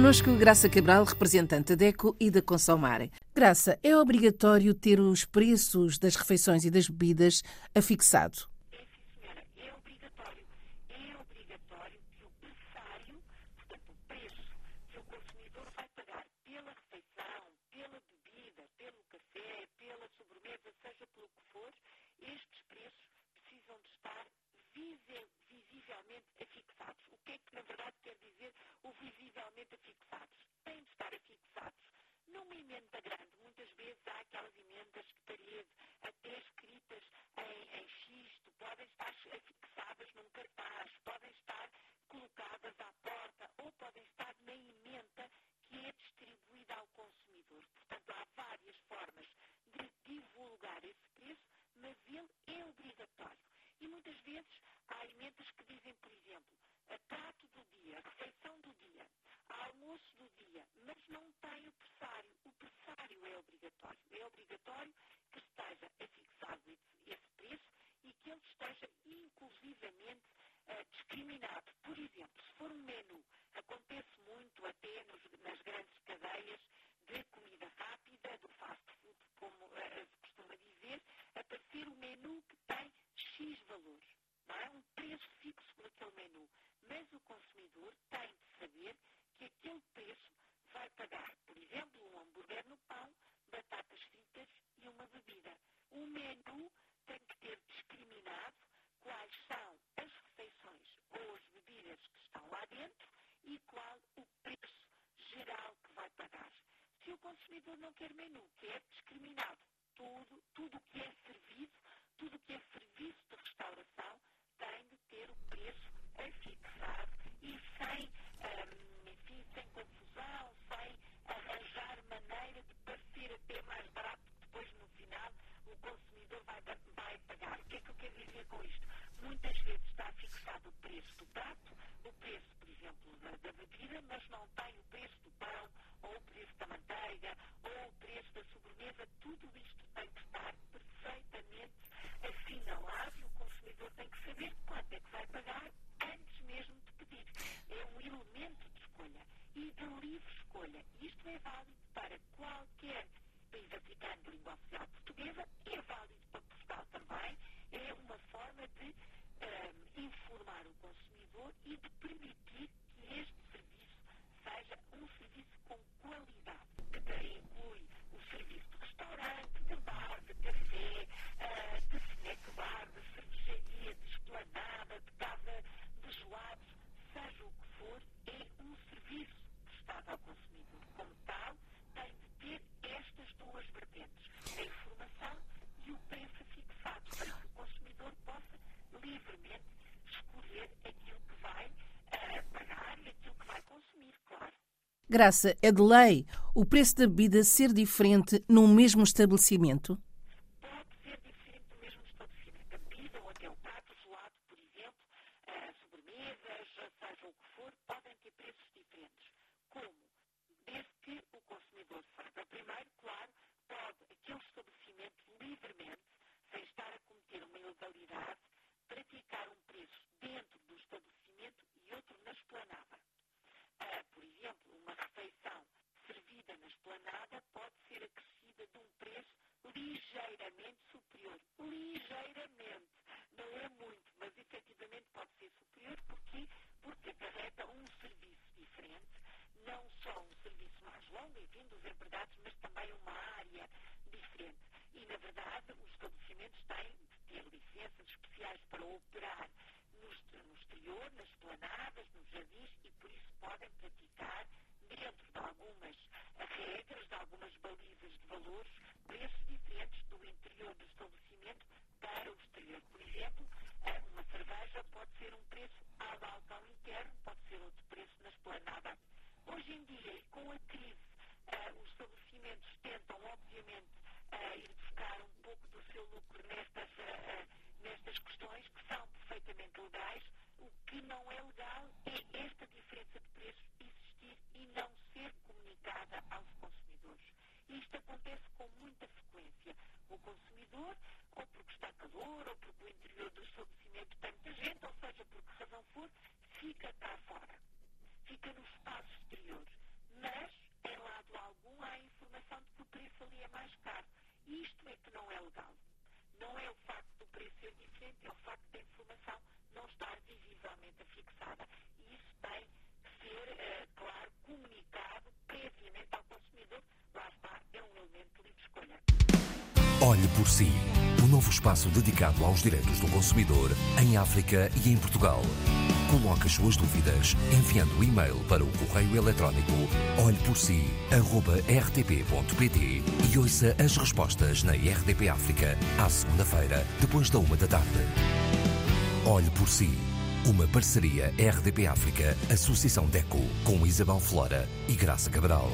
Connosco, Graça Cabral, representante da DECO e da Consomare. Graça, é obrigatório ter os preços das refeições e das bebidas afixado? visivelmente afixados. O que é que, na verdade, quer dizer o visivelmente afixados? Têm de estar afixados numa emenda grande. Muitas vezes há aquelas emendas seja inclusivamente uh, discriminado. Por exemplo, se for um menu, acontece muito até nos, nas grandes cadeias, consumidor não quer menu, quer é discriminado. Tudo, tudo o que é serviço, tudo o que é serviço de restauração tem de ter o preço fixado e sem, hum, enfim, sem confusão, sem arranjar maneira de parecer até mais barato depois no final o consumidor vai, vai pagar. O que é que eu quero dizer com isto? Muitas vezes está fixado o preço do prato, o preço, por exemplo, da, da bebida, mas não tem o preço do Graça, é de lei o preço da bebida ser diferente num mesmo estabelecimento? para operar no, no exterior, nas planadas, nos jardins e por isso podem praticar dentro de algumas regras, de algumas balizas de valores, preços diferentes do interior do estabelecimento para o exterior. Por exemplo, eh, uma cerveja pode ser um preço ao balcão interno devidamente afixada. E isso tem que ser, uh, claro, comunicado previamente ao consumidor. Lá está, é um elemento de escolha. Olhe por si. O novo espaço dedicado aos direitos do consumidor em África e em Portugal. Coloque as suas dúvidas enviando o e-mail para o correio eletrónico olheporsi.rtp.pt e ouça as respostas na RDP África à segunda-feira, depois da uma da tarde. Olhe por si. Uma parceria RDP África, Associação DECO, com Isabel Flora e Graça Cabral.